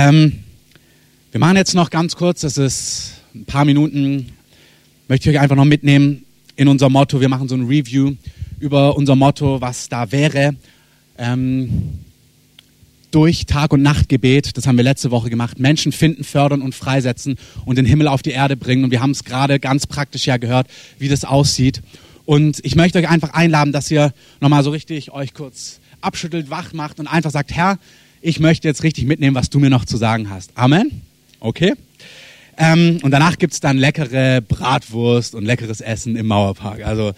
Ähm, wir machen jetzt noch ganz kurz, das ist ein paar Minuten, möchte ich euch einfach noch mitnehmen in unser Motto. Wir machen so ein Review über unser Motto, was da wäre. Ähm, durch Tag- und Nachtgebet, das haben wir letzte Woche gemacht, Menschen finden, fördern und freisetzen und den Himmel auf die Erde bringen. Und wir haben es gerade ganz praktisch ja gehört, wie das aussieht. Und ich möchte euch einfach einladen, dass ihr nochmal so richtig euch kurz abschüttelt, wach macht und einfach sagt, Herr, ich möchte jetzt richtig mitnehmen, was du mir noch zu sagen hast. Amen. Okay? Ähm, und danach gibt es dann leckere Bratwurst und leckeres Essen im Mauerpark. Also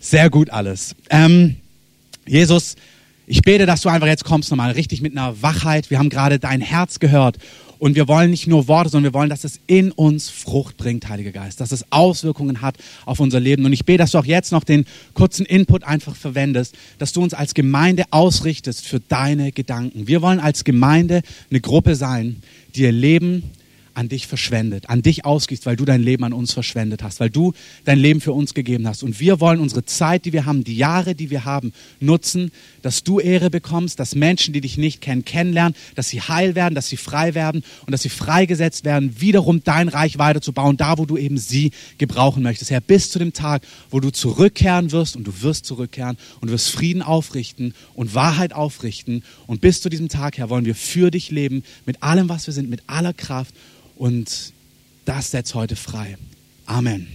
sehr gut alles. Ähm, Jesus, ich bete, dass du einfach jetzt kommst nochmal richtig mit einer Wachheit. Wir haben gerade dein Herz gehört und wir wollen nicht nur Worte, sondern wir wollen, dass es in uns Frucht bringt, Heiliger Geist, dass es Auswirkungen hat auf unser Leben. Und ich bete, dass du auch jetzt noch den kurzen Input einfach verwendest, dass du uns als Gemeinde ausrichtest für deine Gedanken. Wir wollen als Gemeinde eine Gruppe sein, die ihr Leben an dich verschwendet, an dich ausgießt, weil du dein Leben an uns verschwendet hast, weil du dein Leben für uns gegeben hast. Und wir wollen unsere Zeit, die wir haben, die Jahre, die wir haben, nutzen, dass du Ehre bekommst, dass Menschen, die dich nicht kennen, kennenlernen, dass sie heil werden, dass sie frei werden und dass sie freigesetzt werden, wiederum dein Reich weiterzubauen, da wo du eben sie gebrauchen möchtest. Herr, bis zu dem Tag, wo du zurückkehren wirst und du wirst zurückkehren und du wirst Frieden aufrichten und Wahrheit aufrichten. Und bis zu diesem Tag, Herr, wollen wir für dich leben, mit allem, was wir sind, mit aller Kraft und das setzt heute frei. Amen.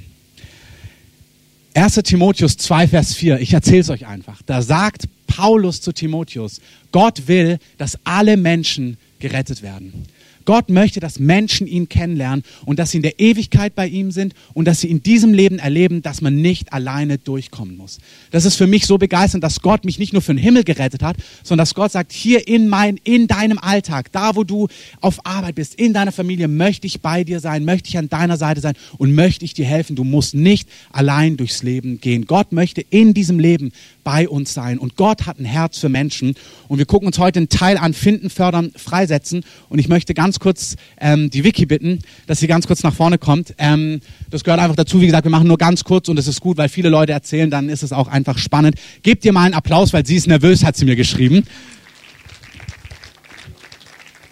1. Timotheus 2, Vers 4, ich erzähle es euch einfach. Da sagt Paulus zu Timotheus, Gott will, dass alle Menschen gerettet werden. Gott möchte, dass Menschen ihn kennenlernen und dass sie in der Ewigkeit bei ihm sind und dass sie in diesem Leben erleben, dass man nicht alleine durchkommen muss. Das ist für mich so begeisternd, dass Gott mich nicht nur für den Himmel gerettet hat, sondern dass Gott sagt, hier in mein, in deinem Alltag, da wo du auf Arbeit bist, in deiner Familie, möchte ich bei dir sein, möchte ich an deiner Seite sein und möchte ich dir helfen. Du musst nicht allein durchs Leben gehen. Gott möchte in diesem Leben bei uns sein. Und Gott hat ein Herz für Menschen. Und wir gucken uns heute einen Teil an, finden, fördern, freisetzen. Und ich möchte ganz kurz ähm, die Vicky bitten, dass sie ganz kurz nach vorne kommt. Ähm, das gehört einfach dazu. Wie gesagt, wir machen nur ganz kurz und es ist gut, weil viele Leute erzählen, dann ist es auch einfach spannend. Gebt ihr mal einen Applaus, weil sie ist nervös, hat sie mir geschrieben.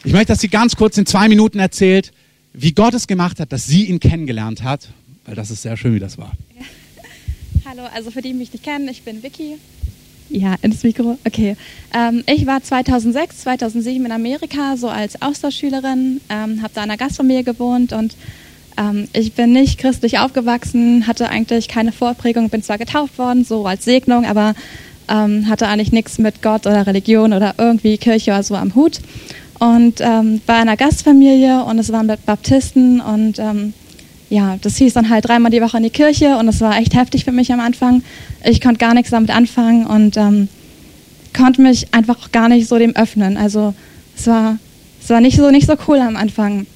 Ich möchte, dass sie ganz kurz in zwei Minuten erzählt, wie Gott es gemacht hat, dass sie ihn kennengelernt hat, weil das ist sehr schön, wie das war. Ja. Hallo, also für die, die mich nicht kennen, ich bin Vicky. Ja, ins Mikro. Okay. Ähm, ich war 2006, 2007 in Amerika, so als Austauschschülerin, ähm, habe da in einer Gastfamilie gewohnt und ähm, ich bin nicht christlich aufgewachsen, hatte eigentlich keine Vorprägung, bin zwar getauft worden, so als Segnung, aber ähm, hatte eigentlich nichts mit Gott oder Religion oder irgendwie Kirche oder so am Hut. Und ähm, war in einer Gastfamilie und es waren Baptisten und ähm, ja, das hieß dann halt dreimal die Woche in die Kirche und das war echt heftig für mich am Anfang. Ich konnte gar nichts damit anfangen und ähm, konnte mich einfach gar nicht so dem öffnen. Also es war, es war nicht so nicht so cool am Anfang.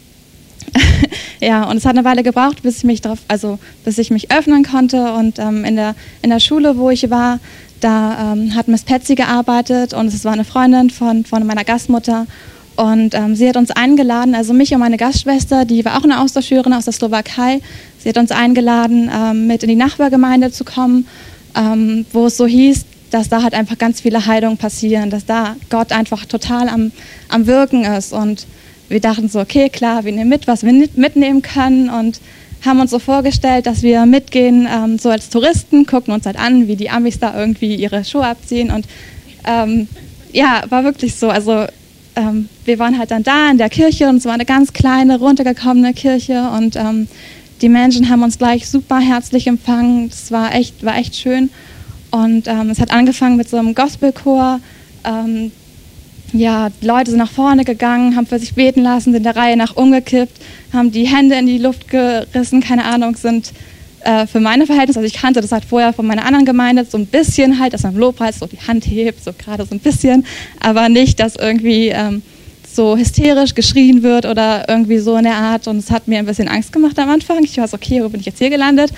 ja, und es hat eine Weile gebraucht, bis ich mich drauf, also bis ich mich öffnen konnte. Und ähm, in, der, in der Schule, wo ich war, da ähm, hat Miss Patsy gearbeitet und es war eine Freundin von, von meiner Gastmutter. Und ähm, sie hat uns eingeladen, also mich und meine Gastschwester, die war auch eine Austauschschülerin aus der Slowakei. Sie hat uns eingeladen, ähm, mit in die Nachbargemeinde zu kommen, ähm, wo es so hieß, dass da halt einfach ganz viele Heilungen passieren, dass da Gott einfach total am, am Wirken ist. Und wir dachten so, okay, klar, wir nehmen mit, was wir mitnehmen können und haben uns so vorgestellt, dass wir mitgehen, ähm, so als Touristen, gucken uns halt an, wie die Amis da irgendwie ihre Schuhe abziehen. Und ähm, ja, war wirklich so. Also ähm, wir waren halt dann da in der Kirche und es war eine ganz kleine, runtergekommene Kirche und ähm, die Menschen haben uns gleich super herzlich empfangen. Das war echt, war echt schön. Und ähm, es hat angefangen mit so einem Gospelchor. Ähm, ja, die Leute sind nach vorne gegangen, haben für sich beten lassen, sind der Reihe nach umgekippt, haben die Hände in die Luft gerissen, keine Ahnung, sind äh, für meine Verhältnisse, also ich kannte das halt vorher von meiner anderen Gemeinde, so ein bisschen halt, dass man im Lobpreis so die Hand hebt, so gerade so ein bisschen, aber nicht, dass irgendwie ähm, so hysterisch geschrien wird oder irgendwie so in der Art. Und es hat mir ein bisschen Angst gemacht am Anfang. Ich war so, okay, wo bin ich jetzt hier gelandet?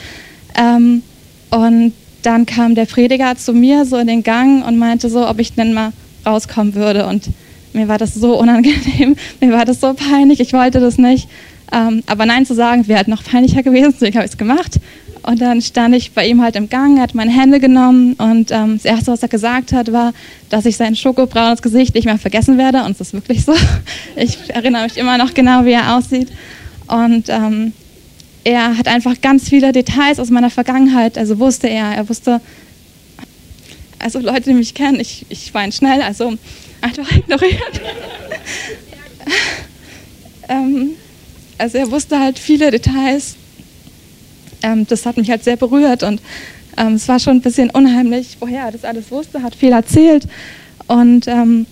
Ähm, und dann kam der Prediger zu mir so in den Gang und meinte so, ob ich denn mal rauskommen würde. Und mir war das so unangenehm, mir war das so peinlich, ich wollte das nicht. Ähm, aber Nein zu sagen wäre halt noch peinlicher gewesen, deswegen habe ich es gemacht. Und dann stand ich bei ihm halt im Gang, er hat meine Hände genommen und ähm, das Erste, was er gesagt hat, war, dass ich sein schokobraunes Gesicht nicht mehr vergessen werde. Und es ist wirklich so. Ich erinnere mich immer noch genau, wie er aussieht. Und ähm, er hat einfach ganz viele Details aus meiner Vergangenheit, also wusste er, er wusste, also Leute, die mich kennen, ich, ich weine schnell, also einfach ignorieren. ähm, also er wusste halt viele Details. Ähm, das hat mich halt sehr berührt und ähm, es war schon ein bisschen unheimlich, woher er das alles wusste, hat viel erzählt und ähm,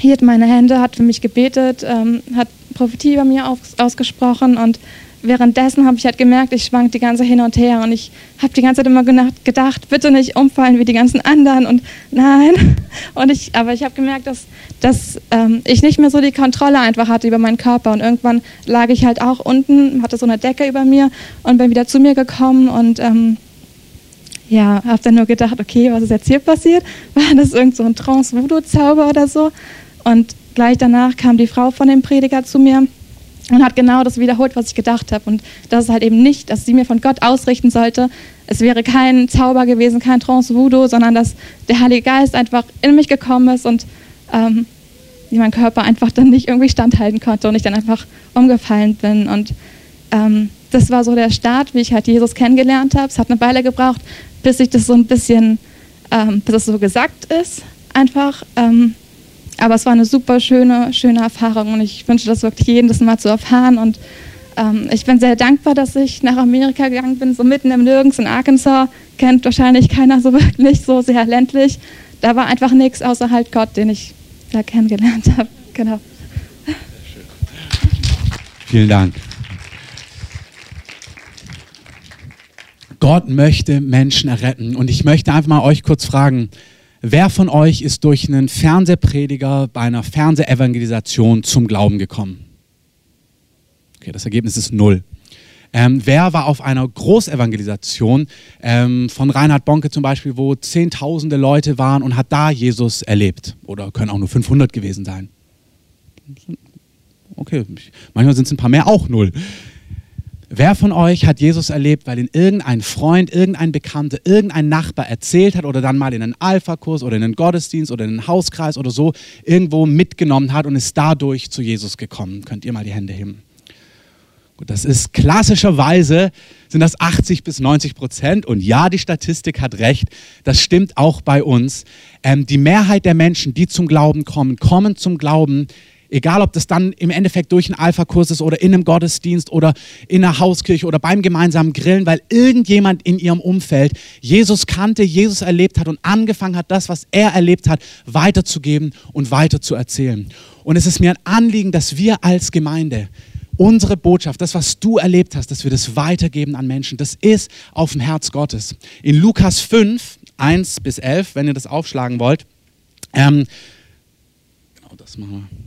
hielt meine Hände, hat für mich gebetet, ähm, hat Prophetie bei mir aus, ausgesprochen und währenddessen habe ich halt gemerkt, ich schwank die ganze hin und her und ich habe die ganze Zeit immer gedacht, bitte nicht umfallen wie die ganzen anderen und nein. Und ich, aber ich habe gemerkt, dass, dass ähm, ich nicht mehr so die Kontrolle einfach hatte über meinen Körper und irgendwann lag ich halt auch unten, hatte so eine Decke über mir und bin wieder zu mir gekommen und ähm, ja, habe dann nur gedacht, okay, was ist jetzt hier passiert? War das irgend so ein Trance-Voodoo-Zauber oder so? Und gleich danach kam die Frau von dem Prediger zu mir und hat genau das wiederholt, was ich gedacht habe. Und das ist halt eben nicht, dass sie mir von Gott ausrichten sollte. Es wäre kein Zauber gewesen, kein Trance-Voodoo, sondern dass der Heilige Geist einfach in mich gekommen ist und ähm, mein Körper einfach dann nicht irgendwie standhalten konnte und ich dann einfach umgefallen bin. Und ähm, das war so der Start, wie ich halt Jesus kennengelernt habe. Es hat eine Weile gebraucht, bis ich das so ein bisschen, ähm, bis es so gesagt ist, einfach. Ähm, aber es war eine super schöne, schöne Erfahrung und ich wünsche das wirklich jedem, das mal zu erfahren. Und ähm, ich bin sehr dankbar, dass ich nach Amerika gegangen bin, so mitten im Nirgends in Arkansas. Kennt wahrscheinlich keiner so wirklich, so sehr ländlich. Da war einfach nichts außer halt Gott, den ich da kennengelernt habe. Genau. Vielen Dank. Gott möchte Menschen erretten. Und ich möchte einfach mal euch kurz fragen, Wer von euch ist durch einen Fernsehprediger bei einer Fernsehevangelisation zum Glauben gekommen? Okay, das Ergebnis ist null. Ähm, wer war auf einer Großevangelisation ähm, von Reinhard Bonke zum Beispiel, wo zehntausende Leute waren und hat da Jesus erlebt? Oder können auch nur 500 gewesen sein? Okay, manchmal sind es ein paar mehr, auch null. Wer von euch hat Jesus erlebt, weil ihn irgendein Freund, irgendein Bekannter, irgendein Nachbar erzählt hat oder dann mal in einen Alpha-Kurs oder in einen Gottesdienst oder in einen Hauskreis oder so irgendwo mitgenommen hat und ist dadurch zu Jesus gekommen? Könnt ihr mal die Hände heben? Gut, das ist klassischerweise sind das 80 bis 90 Prozent und ja, die Statistik hat recht. Das stimmt auch bei uns. Ähm, die Mehrheit der Menschen, die zum Glauben kommen, kommen zum Glauben Egal, ob das dann im Endeffekt durch einen Alpha-Kurs ist oder in einem Gottesdienst oder in einer Hauskirche oder beim gemeinsamen Grillen, weil irgendjemand in ihrem Umfeld Jesus kannte, Jesus erlebt hat und angefangen hat, das, was er erlebt hat, weiterzugeben und weiter zu erzählen. Und es ist mir ein Anliegen, dass wir als Gemeinde unsere Botschaft, das, was du erlebt hast, dass wir das weitergeben an Menschen. Das ist auf dem Herz Gottes. In Lukas 5, 1 bis 11, wenn ihr das aufschlagen wollt, ähm, genau das machen wir.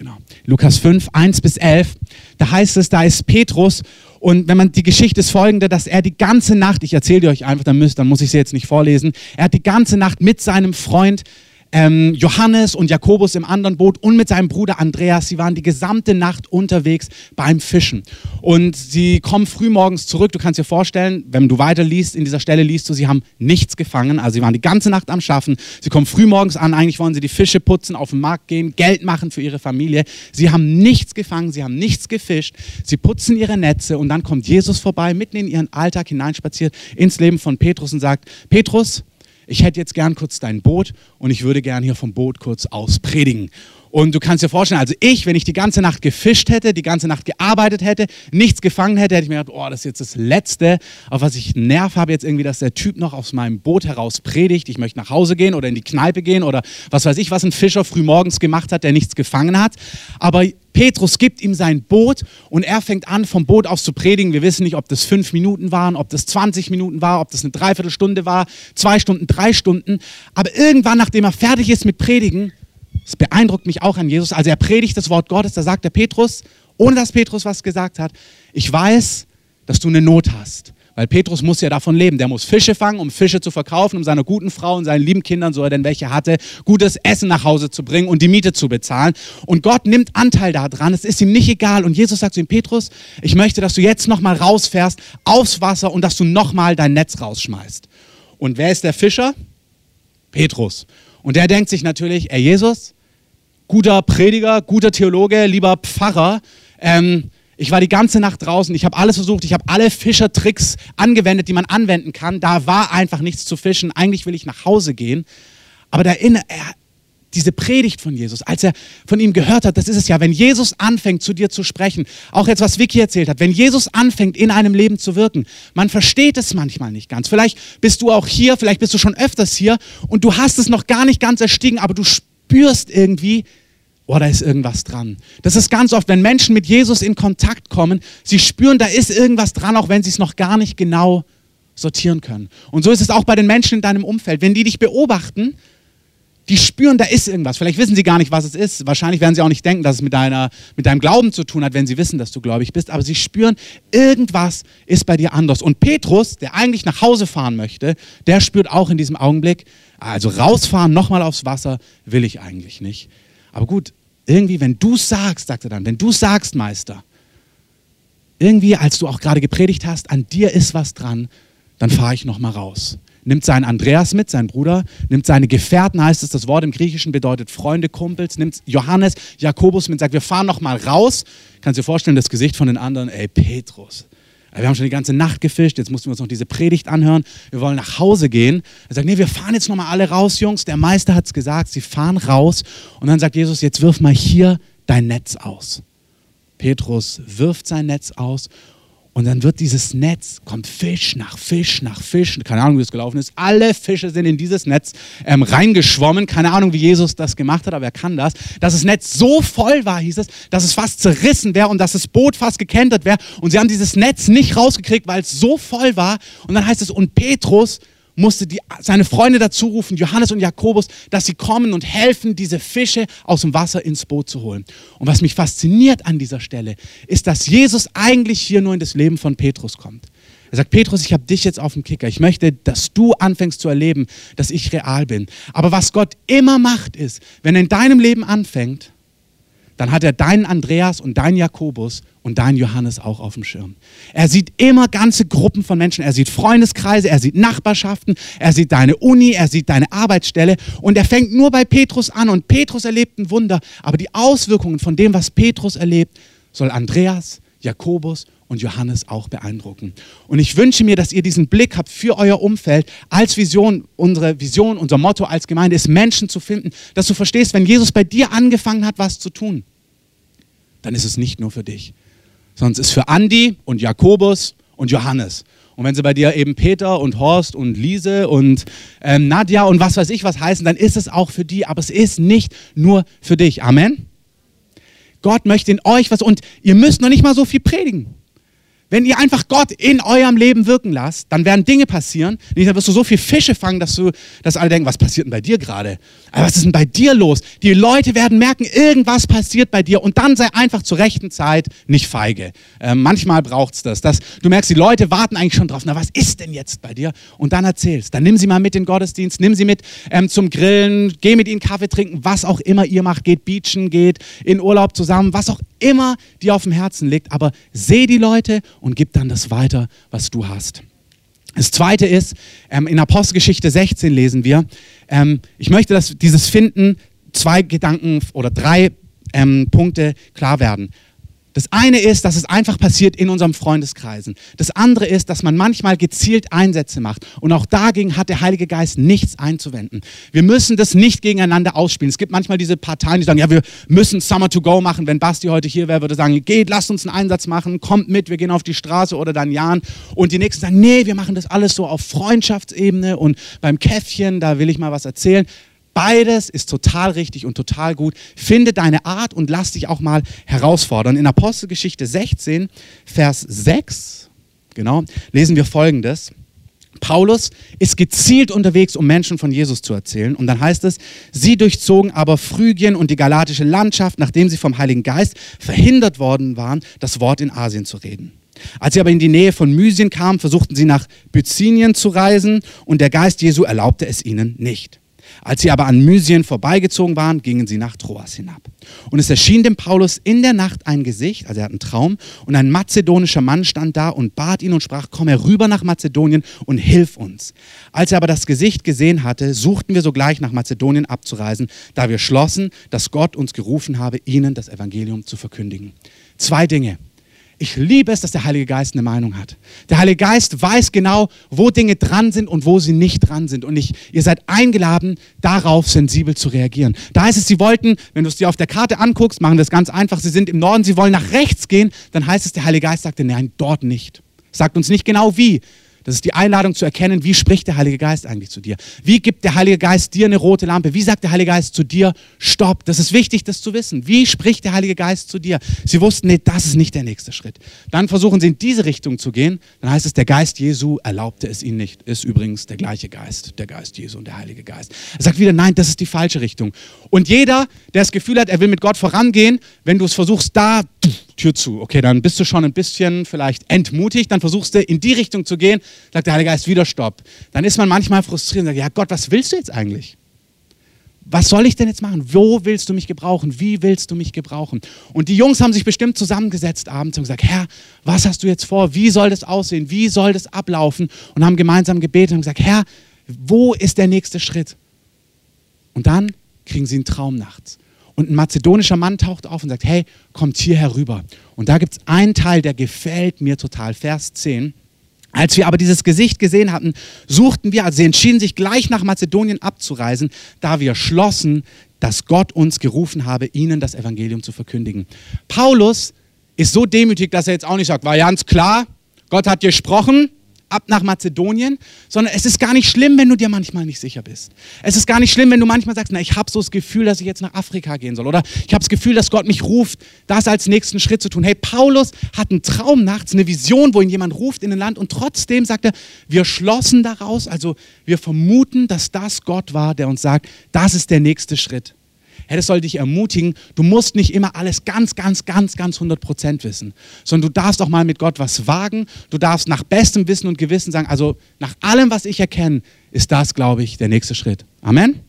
Genau. Lukas 5, 1 bis 11. Da heißt es, da ist Petrus und wenn man die Geschichte ist folgende, dass er die ganze Nacht, ich erzähle euch einfach, dann, müsst, dann muss ich sie jetzt nicht vorlesen, er hat die ganze Nacht mit seinem Freund ähm, Johannes und Jakobus im anderen Boot und mit seinem Bruder Andreas. Sie waren die gesamte Nacht unterwegs beim Fischen. Und sie kommen frühmorgens zurück. Du kannst dir vorstellen, wenn du weiter liest, in dieser Stelle liest du, sie haben nichts gefangen. Also sie waren die ganze Nacht am Schaffen. Sie kommen frühmorgens an. Eigentlich wollen sie die Fische putzen, auf den Markt gehen, Geld machen für ihre Familie. Sie haben nichts gefangen. Sie haben nichts gefischt. Sie putzen ihre Netze und dann kommt Jesus vorbei, mitten in ihren Alltag hineinspaziert, ins Leben von Petrus und sagt, Petrus, ich hätte jetzt gern kurz dein Boot und ich würde gern hier vom Boot kurz aus predigen. Und du kannst dir vorstellen, also ich, wenn ich die ganze Nacht gefischt hätte, die ganze Nacht gearbeitet hätte, nichts gefangen hätte, hätte ich mir gedacht, oh, das ist jetzt das Letzte, auf was ich Nerv habe jetzt irgendwie, dass der Typ noch aus meinem Boot heraus predigt. Ich möchte nach Hause gehen oder in die Kneipe gehen oder was weiß ich, was ein Fischer früh morgens gemacht hat, der nichts gefangen hat. Aber Petrus gibt ihm sein Boot und er fängt an, vom Boot aus zu predigen. Wir wissen nicht, ob das fünf Minuten waren, ob das 20 Minuten war, ob das eine Dreiviertelstunde war, zwei Stunden, drei Stunden. Aber irgendwann, nachdem er fertig ist mit Predigen, das beeindruckt mich auch an Jesus. Also er predigt das Wort Gottes, da sagt der Petrus, ohne dass Petrus was gesagt hat, ich weiß, dass du eine Not hast. Weil Petrus muss ja davon leben. Der muss Fische fangen, um Fische zu verkaufen, um seiner guten Frau und seinen lieben Kindern, so er denn welche hatte, gutes Essen nach Hause zu bringen und die Miete zu bezahlen. Und Gott nimmt Anteil daran. Es ist ihm nicht egal. Und Jesus sagt zu ihm, Petrus, ich möchte, dass du jetzt nochmal rausfährst aufs Wasser und dass du nochmal dein Netz rausschmeißt. Und wer ist der Fischer? Petrus. Und der denkt sich natürlich, ey Jesus, guter Prediger, guter Theologe, lieber Pfarrer, ähm, ich war die ganze Nacht draußen, ich habe alles versucht, ich habe alle Fischertricks angewendet, die man anwenden kann. Da war einfach nichts zu fischen. Eigentlich will ich nach Hause gehen. Aber da in, er, diese Predigt von Jesus, als er von ihm gehört hat, das ist es ja, wenn Jesus anfängt zu dir zu sprechen, auch jetzt was Vicky erzählt hat, wenn Jesus anfängt in einem Leben zu wirken, man versteht es manchmal nicht ganz. Vielleicht bist du auch hier, vielleicht bist du schon öfters hier und du hast es noch gar nicht ganz erstiegen, aber du spürst irgendwie, oh, da ist irgendwas dran. Das ist ganz oft, wenn Menschen mit Jesus in Kontakt kommen, sie spüren, da ist irgendwas dran, auch wenn sie es noch gar nicht genau sortieren können. Und so ist es auch bei den Menschen in deinem Umfeld. Wenn die dich beobachten, die spüren, da ist irgendwas. Vielleicht wissen sie gar nicht, was es ist. Wahrscheinlich werden sie auch nicht denken, dass es mit, deiner, mit deinem Glauben zu tun hat, wenn sie wissen, dass du gläubig bist. Aber sie spüren, irgendwas ist bei dir anders. Und Petrus, der eigentlich nach Hause fahren möchte, der spürt auch in diesem Augenblick, also rausfahren, nochmal aufs Wasser, will ich eigentlich nicht. Aber gut, irgendwie, wenn du sagst, sagt er dann, wenn du sagst, Meister, irgendwie, als du auch gerade gepredigt hast, an dir ist was dran, dann fahre ich nochmal raus. Nimmt seinen Andreas mit, seinen Bruder, nimmt seine Gefährten, heißt es, das Wort im Griechischen bedeutet Freunde, Kumpels, nimmt Johannes, Jakobus mit, sagt, wir fahren nochmal raus. Kannst du dir vorstellen, das Gesicht von den anderen, ey, Petrus, wir haben schon die ganze Nacht gefischt, jetzt mussten wir uns noch diese Predigt anhören. Wir wollen nach Hause gehen. Er sagt, nee, wir fahren jetzt nochmal alle raus, Jungs. Der Meister hat es gesagt, sie fahren raus. Und dann sagt Jesus, jetzt wirf mal hier dein Netz aus. Petrus wirft sein Netz aus und dann wird dieses Netz, kommt Fisch nach Fisch nach Fisch, keine Ahnung, wie es gelaufen ist. Alle Fische sind in dieses Netz ähm, reingeschwommen. Keine Ahnung, wie Jesus das gemacht hat, aber er kann das. Dass das Netz so voll war, hieß es, dass es fast zerrissen wäre und dass das Boot fast gekentert wäre. Und sie haben dieses Netz nicht rausgekriegt, weil es so voll war. Und dann heißt es, und Petrus musste die, seine Freunde dazu rufen, Johannes und Jakobus, dass sie kommen und helfen, diese Fische aus dem Wasser ins Boot zu holen. Und was mich fasziniert an dieser Stelle, ist, dass Jesus eigentlich hier nur in das Leben von Petrus kommt. Er sagt, Petrus, ich habe dich jetzt auf dem Kicker. Ich möchte, dass du anfängst zu erleben, dass ich real bin. Aber was Gott immer macht, ist, wenn er in deinem Leben anfängt, dann hat er deinen Andreas und deinen Jakobus und deinen Johannes auch auf dem Schirm. Er sieht immer ganze Gruppen von Menschen, er sieht Freundeskreise, er sieht Nachbarschaften, er sieht deine Uni, er sieht deine Arbeitsstelle und er fängt nur bei Petrus an und Petrus erlebt ein Wunder, aber die Auswirkungen von dem, was Petrus erlebt, soll Andreas, Jakobus und Johannes auch beeindrucken. Und ich wünsche mir, dass ihr diesen Blick habt für euer Umfeld als Vision. Unsere Vision, unser Motto als Gemeinde ist, Menschen zu finden, dass du verstehst, wenn Jesus bei dir angefangen hat, was zu tun, dann ist es nicht nur für dich, sondern es ist für Andi und Jakobus und Johannes. Und wenn sie bei dir eben Peter und Horst und Lise und ähm, Nadja und was weiß ich was heißen, dann ist es auch für die, aber es ist nicht nur für dich. Amen. Gott möchte in euch was und ihr müsst noch nicht mal so viel predigen. Wenn ihr einfach Gott in eurem Leben wirken lasst, dann werden Dinge passieren. Dann wirst du so viel Fische fangen, dass, du, dass alle denken, was passiert denn bei dir gerade? Was ist denn bei dir los? Die Leute werden merken, irgendwas passiert bei dir und dann sei einfach zur rechten Zeit nicht feige. Äh, manchmal braucht es das, dass du merkst, die Leute warten eigentlich schon drauf, na was ist denn jetzt bei dir? Und dann erzählst. Dann nimm sie mal mit in den Gottesdienst, nimm sie mit ähm, zum Grillen, geh mit ihnen Kaffee trinken, was auch immer ihr macht, geht beachen, geht in Urlaub zusammen, was auch immer dir auf dem Herzen liegt. Aber seh die Leute und gib dann das weiter, was du hast. Das zweite ist, ähm, in Apostelgeschichte 16 lesen wir, ähm, ich möchte, dass dieses Finden zwei Gedanken oder drei ähm, Punkte klar werden. Das eine ist, dass es einfach passiert in unserem Freundeskreisen. Das andere ist, dass man manchmal gezielt Einsätze macht. Und auch dagegen hat der Heilige Geist nichts einzuwenden. Wir müssen das nicht gegeneinander ausspielen. Es gibt manchmal diese Parteien, die sagen, ja, wir müssen Summer to Go machen. Wenn Basti heute hier wäre, würde sagen, geht, lasst uns einen Einsatz machen, kommt mit, wir gehen auf die Straße oder dann Jan. Und die Nächsten sagen, nee, wir machen das alles so auf Freundschaftsebene und beim Käffchen, da will ich mal was erzählen. Beides ist total richtig und total gut. Finde deine Art und lass dich auch mal herausfordern. In Apostelgeschichte 16, Vers 6, genau, lesen wir folgendes. Paulus ist gezielt unterwegs, um Menschen von Jesus zu erzählen. Und dann heißt es, sie durchzogen aber Phrygien und die galatische Landschaft, nachdem sie vom Heiligen Geist verhindert worden waren, das Wort in Asien zu reden. Als sie aber in die Nähe von Mysien kamen, versuchten sie nach Bithynien zu reisen und der Geist Jesu erlaubte es ihnen nicht. Als sie aber an Mysien vorbeigezogen waren, gingen sie nach Troas hinab. Und es erschien dem Paulus in der Nacht ein Gesicht, also er hat einen Traum, und ein mazedonischer Mann stand da und bat ihn und sprach, komm herüber nach Mazedonien und hilf uns. Als er aber das Gesicht gesehen hatte, suchten wir sogleich nach Mazedonien abzureisen, da wir schlossen, dass Gott uns gerufen habe, ihnen das Evangelium zu verkündigen. Zwei Dinge. Ich liebe es, dass der Heilige Geist eine Meinung hat. Der Heilige Geist weiß genau, wo Dinge dran sind und wo sie nicht dran sind. Und ich, ihr seid eingeladen, darauf sensibel zu reagieren. Da heißt es, sie wollten, wenn du es dir auf der Karte anguckst, machen das ganz einfach, sie sind im Norden, sie wollen nach rechts gehen, dann heißt es, der Heilige Geist sagte, nein, dort nicht. Sagt uns nicht genau wie, das ist die Einladung zu erkennen, wie spricht der Heilige Geist eigentlich zu dir? Wie gibt der Heilige Geist dir eine rote Lampe? Wie sagt der Heilige Geist zu dir, stopp? Das ist wichtig, das zu wissen. Wie spricht der Heilige Geist zu dir? Sie wussten, nee, das ist nicht der nächste Schritt. Dann versuchen sie in diese Richtung zu gehen. Dann heißt es, der Geist Jesu erlaubte es ihnen nicht. Ist übrigens der gleiche Geist, der Geist Jesu und der Heilige Geist. Er sagt wieder, nein, das ist die falsche Richtung. Und jeder, der das Gefühl hat, er will mit Gott vorangehen, wenn du es versuchst, da Tür zu. Okay, dann bist du schon ein bisschen vielleicht entmutigt, dann versuchst du in die Richtung zu gehen, sagt der Heilige Geist wieder Stopp. Dann ist man manchmal frustriert und sagt, ja Gott, was willst du jetzt eigentlich? Was soll ich denn jetzt machen? Wo willst du mich gebrauchen? Wie willst du mich gebrauchen? Und die Jungs haben sich bestimmt zusammengesetzt abends und gesagt, Herr, was hast du jetzt vor? Wie soll das aussehen? Wie soll das ablaufen? Und haben gemeinsam gebetet und gesagt, Herr, wo ist der nächste Schritt? Und dann kriegen sie einen Traum nachts. Und ein mazedonischer Mann taucht auf und sagt, hey, kommt hier herüber. Und da gibt es einen Teil, der gefällt mir total. Vers 10. Als wir aber dieses Gesicht gesehen hatten, suchten wir, also sie entschieden sich gleich nach Mazedonien abzureisen, da wir schlossen, dass Gott uns gerufen habe, ihnen das Evangelium zu verkündigen. Paulus ist so demütig, dass er jetzt auch nicht sagt, war ganz klar, Gott hat gesprochen, ab nach Mazedonien, sondern es ist gar nicht schlimm, wenn du dir manchmal nicht sicher bist. Es ist gar nicht schlimm, wenn du manchmal sagst, na, ich habe so das Gefühl, dass ich jetzt nach Afrika gehen soll oder ich habe das Gefühl, dass Gott mich ruft, das als nächsten Schritt zu tun. Hey, Paulus hat einen Traum nachts, eine Vision, wo ihn jemand ruft in ein Land und trotzdem sagt er, wir schlossen daraus, also wir vermuten, dass das Gott war, der uns sagt, das ist der nächste Schritt. Hey, das soll dich ermutigen. Du musst nicht immer alles ganz, ganz, ganz, ganz 100 Prozent wissen, sondern du darfst auch mal mit Gott was wagen. Du darfst nach bestem Wissen und Gewissen sagen, also nach allem, was ich erkenne, ist das, glaube ich, der nächste Schritt. Amen.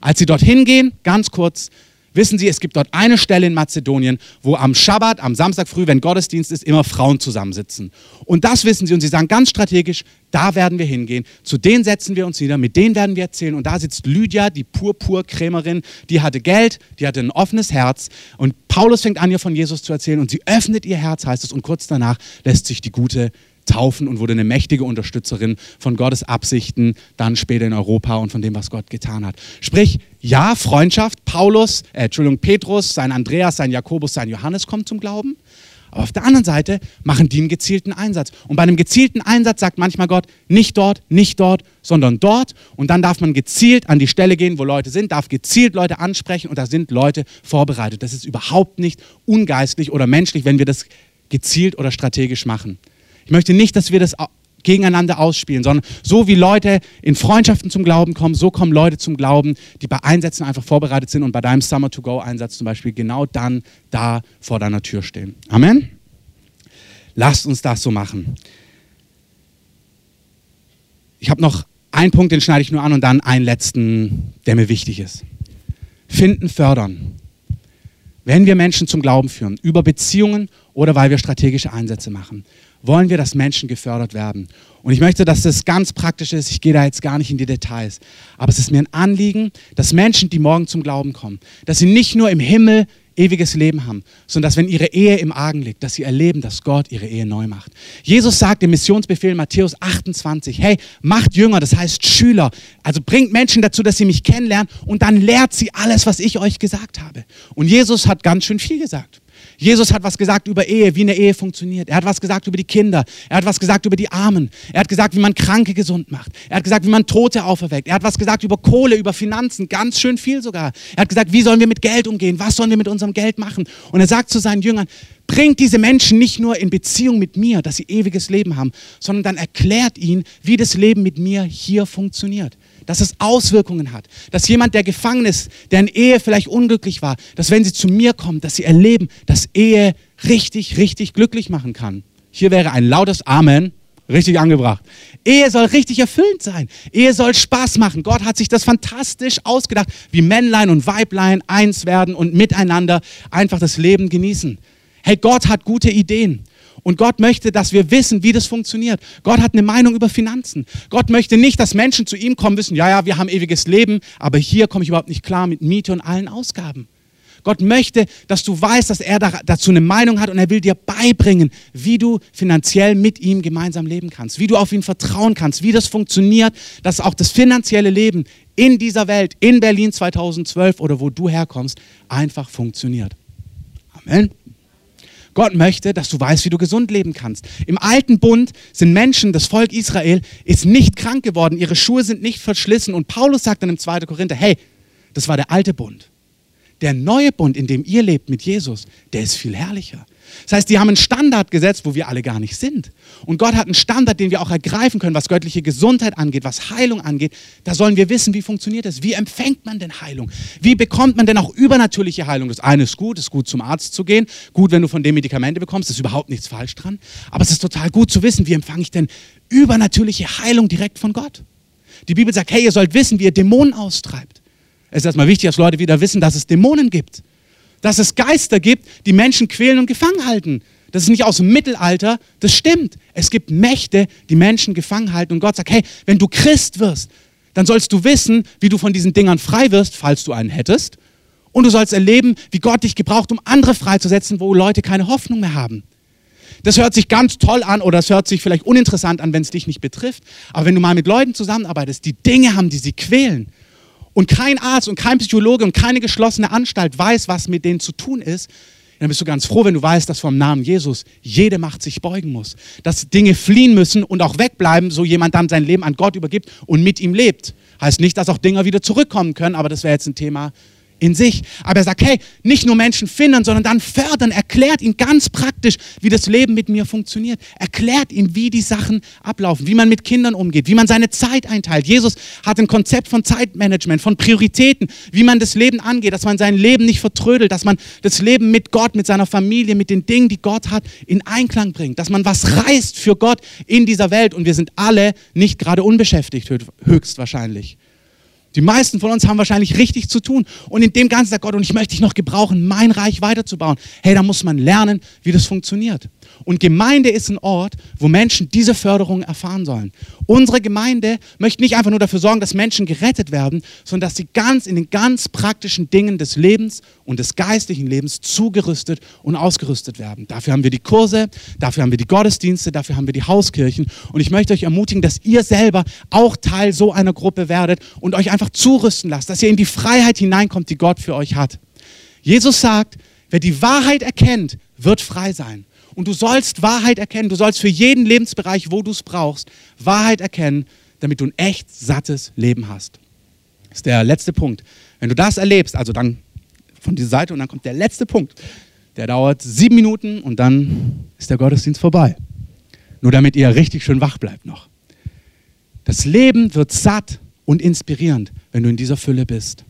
Als sie dorthin gehen, ganz kurz, Wissen Sie, es gibt dort eine Stelle in Mazedonien, wo am Schabbat, am Samstag früh, wenn Gottesdienst ist, immer Frauen zusammensitzen. Und das wissen Sie und Sie sagen ganz strategisch, da werden wir hingehen, zu denen setzen wir uns wieder, mit denen werden wir erzählen. Und da sitzt Lydia, die Purpurkrämerin, die hatte Geld, die hatte ein offenes Herz. Und Paulus fängt an, ihr von Jesus zu erzählen und sie öffnet ihr Herz, heißt es. Und kurz danach lässt sich die gute taufen und wurde eine mächtige Unterstützerin von Gottes Absichten, dann später in Europa und von dem, was Gott getan hat. Sprich, ja, Freundschaft, Paulus, äh, Entschuldigung, Petrus, sein Andreas, sein Jakobus, sein Johannes kommt zum Glauben. Aber auf der anderen Seite machen die einen gezielten Einsatz. Und bei einem gezielten Einsatz sagt manchmal Gott, nicht dort, nicht dort, sondern dort. Und dann darf man gezielt an die Stelle gehen, wo Leute sind, darf gezielt Leute ansprechen und da sind Leute vorbereitet. Das ist überhaupt nicht ungeistlich oder menschlich, wenn wir das gezielt oder strategisch machen. Ich möchte nicht, dass wir das gegeneinander ausspielen, sondern so wie Leute in Freundschaften zum Glauben kommen, so kommen Leute zum Glauben, die bei Einsätzen einfach vorbereitet sind und bei deinem Summer to Go Einsatz zum Beispiel genau dann da vor deiner Tür stehen. Amen. Lasst uns das so machen. Ich habe noch einen Punkt, den schneide ich nur an und dann einen letzten, der mir wichtig ist. Finden, fördern. Wenn wir Menschen zum Glauben führen, über Beziehungen oder weil wir strategische Einsätze machen, wollen wir, dass Menschen gefördert werden. Und ich möchte, dass das ganz praktisch ist. Ich gehe da jetzt gar nicht in die Details. Aber es ist mir ein Anliegen, dass Menschen, die morgen zum Glauben kommen, dass sie nicht nur im Himmel ewiges Leben haben, sondern dass wenn ihre Ehe im Argen liegt, dass sie erleben, dass Gott ihre Ehe neu macht. Jesus sagt im Missionsbefehl Matthäus 28, hey, macht Jünger, das heißt Schüler, also bringt Menschen dazu, dass sie mich kennenlernen und dann lehrt sie alles, was ich euch gesagt habe. Und Jesus hat ganz schön viel gesagt. Jesus hat was gesagt über Ehe, wie eine Ehe funktioniert. Er hat was gesagt über die Kinder. Er hat was gesagt über die Armen. Er hat gesagt, wie man Kranke gesund macht. Er hat gesagt, wie man Tote auferweckt. Er hat was gesagt über Kohle, über Finanzen, ganz schön viel sogar. Er hat gesagt, wie sollen wir mit Geld umgehen? Was sollen wir mit unserem Geld machen? Und er sagt zu seinen Jüngern, bringt diese Menschen nicht nur in Beziehung mit mir, dass sie ewiges Leben haben, sondern dann erklärt ihnen, wie das Leben mit mir hier funktioniert dass es Auswirkungen hat. Dass jemand, der gefangen ist, der in Ehe vielleicht unglücklich war, dass wenn sie zu mir kommen, dass sie erleben, dass Ehe richtig, richtig glücklich machen kann. Hier wäre ein lautes Amen richtig angebracht. Ehe soll richtig erfüllend sein. Ehe soll Spaß machen. Gott hat sich das fantastisch ausgedacht, wie Männlein und Weiblein eins werden und miteinander einfach das Leben genießen. Hey, Gott hat gute Ideen. Und Gott möchte, dass wir wissen, wie das funktioniert. Gott hat eine Meinung über Finanzen. Gott möchte nicht, dass Menschen zu ihm kommen, wissen, ja, ja, wir haben ewiges Leben, aber hier komme ich überhaupt nicht klar mit Miete und allen Ausgaben. Gott möchte, dass du weißt, dass er dazu eine Meinung hat und er will dir beibringen, wie du finanziell mit ihm gemeinsam leben kannst, wie du auf ihn vertrauen kannst, wie das funktioniert, dass auch das finanzielle Leben in dieser Welt, in Berlin 2012 oder wo du herkommst, einfach funktioniert. Amen. Gott möchte, dass du weißt, wie du gesund leben kannst. Im alten Bund sind Menschen, das Volk Israel, ist nicht krank geworden, ihre Schuhe sind nicht verschlissen. Und Paulus sagt dann im 2. Korinther, hey, das war der alte Bund. Der neue Bund, in dem ihr lebt mit Jesus, der ist viel herrlicher. Das heißt, die haben einen Standard gesetzt, wo wir alle gar nicht sind. Und Gott hat einen Standard, den wir auch ergreifen können, was göttliche Gesundheit angeht, was Heilung angeht. Da sollen wir wissen, wie funktioniert das? Wie empfängt man denn Heilung? Wie bekommt man denn auch übernatürliche Heilung? Das eine ist gut, ist gut zum Arzt zu gehen. Gut, wenn du von dem Medikamente bekommst, ist überhaupt nichts falsch dran. Aber es ist total gut zu wissen, wie empfange ich denn übernatürliche Heilung direkt von Gott? Die Bibel sagt, hey, ihr sollt wissen, wie ihr Dämonen austreibt. Es ist erstmal wichtig, dass Leute wieder wissen, dass es Dämonen gibt. Dass es Geister gibt, die Menschen quälen und gefangen halten. Das ist nicht aus dem Mittelalter, das stimmt. Es gibt Mächte, die Menschen gefangen halten. Und Gott sagt, hey, wenn du Christ wirst, dann sollst du wissen, wie du von diesen Dingern frei wirst, falls du einen hättest. Und du sollst erleben, wie Gott dich gebraucht, um andere freizusetzen, wo Leute keine Hoffnung mehr haben. Das hört sich ganz toll an oder es hört sich vielleicht uninteressant an, wenn es dich nicht betrifft. Aber wenn du mal mit Leuten zusammenarbeitest, die Dinge haben, die sie quälen, und kein Arzt und kein Psychologe und keine geschlossene Anstalt weiß, was mit denen zu tun ist, dann bist du ganz froh, wenn du weißt, dass vom Namen Jesus jede Macht sich beugen muss. Dass Dinge fliehen müssen und auch wegbleiben, so jemand dann sein Leben an Gott übergibt und mit ihm lebt. Heißt nicht, dass auch Dinge wieder zurückkommen können, aber das wäre jetzt ein Thema in sich. Aber er sagt, hey, nicht nur Menschen finden, sondern dann fördern, erklärt ihn ganz praktisch, wie das Leben mit mir funktioniert. Erklärt ihm, wie die Sachen ablaufen, wie man mit Kindern umgeht, wie man seine Zeit einteilt. Jesus hat ein Konzept von Zeitmanagement, von Prioritäten, wie man das Leben angeht, dass man sein Leben nicht vertrödelt, dass man das Leben mit Gott, mit seiner Familie, mit den Dingen, die Gott hat, in Einklang bringt, dass man was reißt für Gott in dieser Welt. Und wir sind alle nicht gerade unbeschäftigt, höchstwahrscheinlich. Die meisten von uns haben wahrscheinlich richtig zu tun. Und in dem Ganzen sagt Gott, und ich möchte dich noch gebrauchen, mein Reich weiterzubauen. Hey, da muss man lernen, wie das funktioniert. Und Gemeinde ist ein Ort, wo Menschen diese Förderung erfahren sollen. Unsere Gemeinde möchte nicht einfach nur dafür sorgen, dass Menschen gerettet werden, sondern dass sie ganz in den ganz praktischen Dingen des Lebens und des geistlichen Lebens zugerüstet und ausgerüstet werden. Dafür haben wir die Kurse, dafür haben wir die Gottesdienste, dafür haben wir die Hauskirchen. Und ich möchte euch ermutigen, dass ihr selber auch Teil so einer Gruppe werdet und euch einfach zurüsten lasst, dass ihr in die Freiheit hineinkommt, die Gott für euch hat. Jesus sagt, wer die Wahrheit erkennt, wird frei sein. Und du sollst Wahrheit erkennen. Du sollst für jeden Lebensbereich, wo du es brauchst, Wahrheit erkennen, damit du ein echt sattes Leben hast. Das ist der letzte Punkt. Wenn du das erlebst, also dann von dieser Seite und dann kommt der letzte Punkt. Der dauert sieben Minuten und dann ist der Gottesdienst vorbei. Nur damit ihr richtig schön wach bleibt noch. Das Leben wird satt und inspirierend, wenn du in dieser Fülle bist.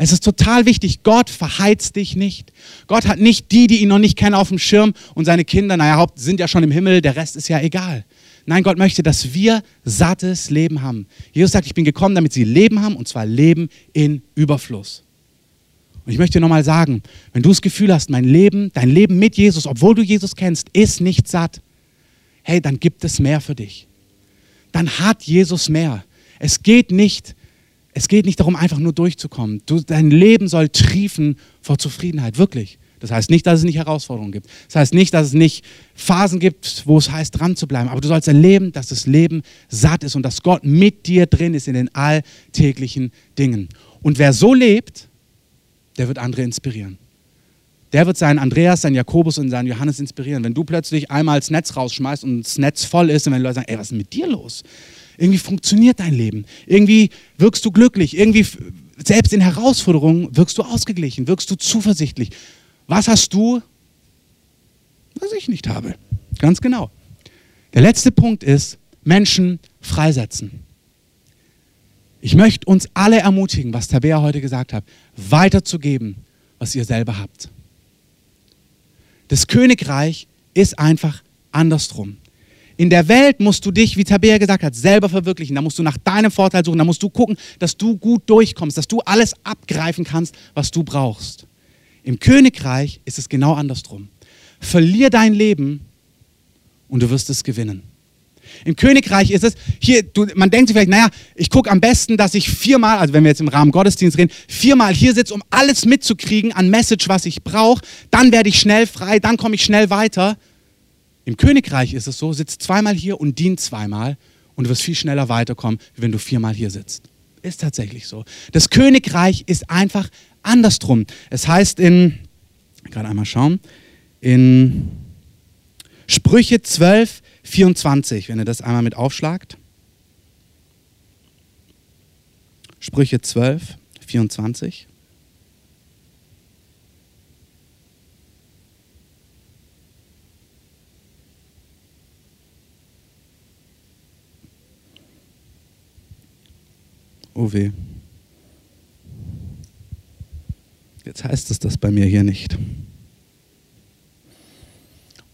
Es ist total wichtig, Gott verheizt dich nicht. Gott hat nicht die, die ihn noch nicht kennen, auf dem Schirm und seine Kinder, naja, sind ja schon im Himmel, der Rest ist ja egal. Nein, Gott möchte, dass wir sattes Leben haben. Jesus sagt, ich bin gekommen, damit sie Leben haben und zwar Leben in Überfluss. Und ich möchte nochmal sagen, wenn du das Gefühl hast, mein Leben, dein Leben mit Jesus, obwohl du Jesus kennst, ist nicht satt, hey, dann gibt es mehr für dich. Dann hat Jesus mehr. Es geht nicht es geht nicht darum, einfach nur durchzukommen. Du, dein Leben soll triefen vor Zufriedenheit, wirklich. Das heißt nicht, dass es nicht Herausforderungen gibt. Das heißt nicht, dass es nicht Phasen gibt, wo es heißt, dran zu bleiben. Aber du sollst erleben, dass das Leben satt ist und dass Gott mit dir drin ist in den alltäglichen Dingen. Und wer so lebt, der wird andere inspirieren. Der wird seinen Andreas, seinen Jakobus und seinen Johannes inspirieren. Wenn du plötzlich einmal das Netz rausschmeißt und das Netz voll ist und wenn Leute sagen, ey, was ist mit dir los? Irgendwie funktioniert dein Leben. Irgendwie wirkst du glücklich. Irgendwie, selbst in Herausforderungen, wirkst du ausgeglichen, wirkst du zuversichtlich. Was hast du, was ich nicht habe? Ganz genau. Der letzte Punkt ist, Menschen freisetzen. Ich möchte uns alle ermutigen, was Tabea heute gesagt hat, weiterzugeben, was ihr selber habt. Das Königreich ist einfach andersrum. In der Welt musst du dich, wie Tabea gesagt hat, selber verwirklichen. Da musst du nach deinem Vorteil suchen. Da musst du gucken, dass du gut durchkommst, dass du alles abgreifen kannst, was du brauchst. Im Königreich ist es genau andersrum. Verlier dein Leben und du wirst es gewinnen. Im Königreich ist es, hier, du, man denkt sich vielleicht, naja, ich gucke am besten, dass ich viermal, also wenn wir jetzt im Rahmen Gottesdienst reden, viermal hier sitze, um alles mitzukriegen an Message, was ich brauche. Dann werde ich schnell frei, dann komme ich schnell weiter. Im Königreich ist es so, sitz zweimal hier und dien zweimal und du wirst viel schneller weiterkommen, wenn du viermal hier sitzt. Ist tatsächlich so. Das Königreich ist einfach andersrum. Es heißt in, gerade einmal schauen, in Sprüche 12, 24, wenn ihr das einmal mit aufschlagt. Sprüche 12, 24. Oh weh. Jetzt heißt es das bei mir hier nicht.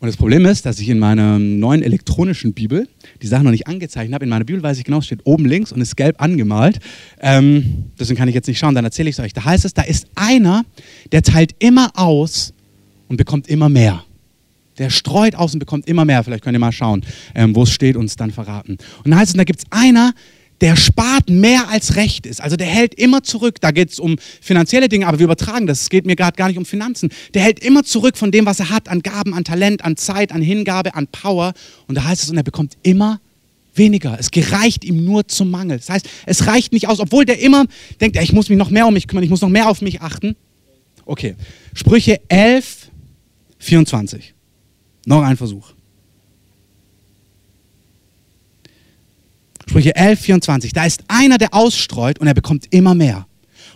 Und das Problem ist, dass ich in meiner neuen elektronischen Bibel die Sachen noch nicht angezeichnet habe. In meiner Bibel weiß ich genau, es steht oben links und ist gelb angemalt. Ähm, deswegen kann ich jetzt nicht schauen, dann erzähle ich es euch. Da heißt es, da ist einer, der teilt immer aus und bekommt immer mehr. Der streut aus und bekommt immer mehr. Vielleicht könnt ihr mal schauen, ähm, wo es steht, uns dann verraten. Und dann heißt es, da gibt es einer, der spart mehr als recht ist. Also der hält immer zurück. Da geht es um finanzielle Dinge, aber wir übertragen das. Es geht mir gerade gar nicht um Finanzen. Der hält immer zurück von dem, was er hat, an Gaben, an Talent, an Zeit, an Hingabe, an Power. Und da heißt es, und er bekommt immer weniger. Es gereicht ihm nur zum Mangel. Das heißt, es reicht nicht aus, obwohl der immer denkt, ich muss mich noch mehr um mich kümmern, ich muss noch mehr auf mich achten. Okay, Sprüche 11, 24. Noch ein Versuch. Sprüche 11, 24. Da ist einer, der ausstreut und er bekommt immer mehr.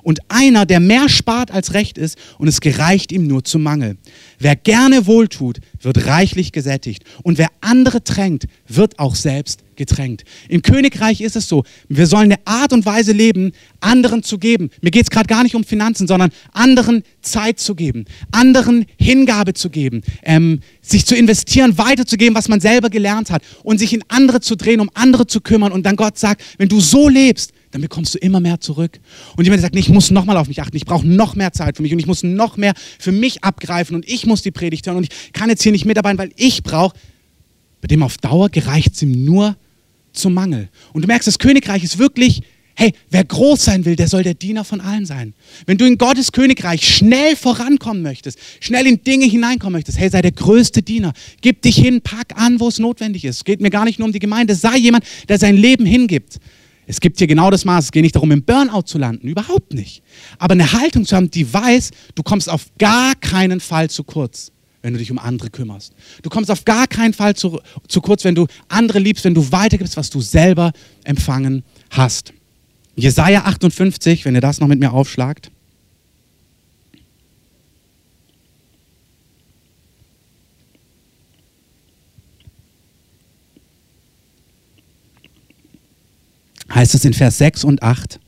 Und einer, der mehr spart als recht ist und es gereicht ihm nur zum Mangel. Wer gerne wohltut, wird reichlich gesättigt. Und wer andere tränkt, wird auch selbst getränkt. Im Königreich ist es so, wir sollen eine Art und Weise leben, anderen zu geben. Mir geht es gerade gar nicht um Finanzen, sondern anderen Zeit zu geben, anderen Hingabe zu geben, ähm, sich zu investieren, weiterzugeben, was man selber gelernt hat und sich in andere zu drehen, um andere zu kümmern. Und dann Gott sagt, wenn du so lebst, dann bekommst du immer mehr zurück. Und jemand sagt, nee, ich muss nochmal auf mich achten, ich brauche noch mehr Zeit für mich und ich muss noch mehr für mich abgreifen und ich muss die Predigt hören und ich kann jetzt hier nicht mitarbeiten, weil ich brauche, bei dem auf Dauer gereicht es ihm nur zum Mangel. Und du merkst, das Königreich ist wirklich, hey, wer groß sein will, der soll der Diener von allen sein. Wenn du in Gottes Königreich schnell vorankommen möchtest, schnell in Dinge hineinkommen möchtest, hey, sei der größte Diener. Gib dich hin, pack an, wo es notwendig ist. Es geht mir gar nicht nur um die Gemeinde. Sei jemand, der sein Leben hingibt. Es gibt hier genau das Maß. Es geht nicht darum, im Burnout zu landen. Überhaupt nicht. Aber eine Haltung zu haben, die weiß, du kommst auf gar keinen Fall zu kurz, wenn du dich um andere kümmerst. Du kommst auf gar keinen Fall zu, zu kurz, wenn du andere liebst, wenn du weitergibst, was du selber empfangen hast. Jesaja 58, wenn ihr das noch mit mir aufschlagt. Heißt es in Vers 6 und 8.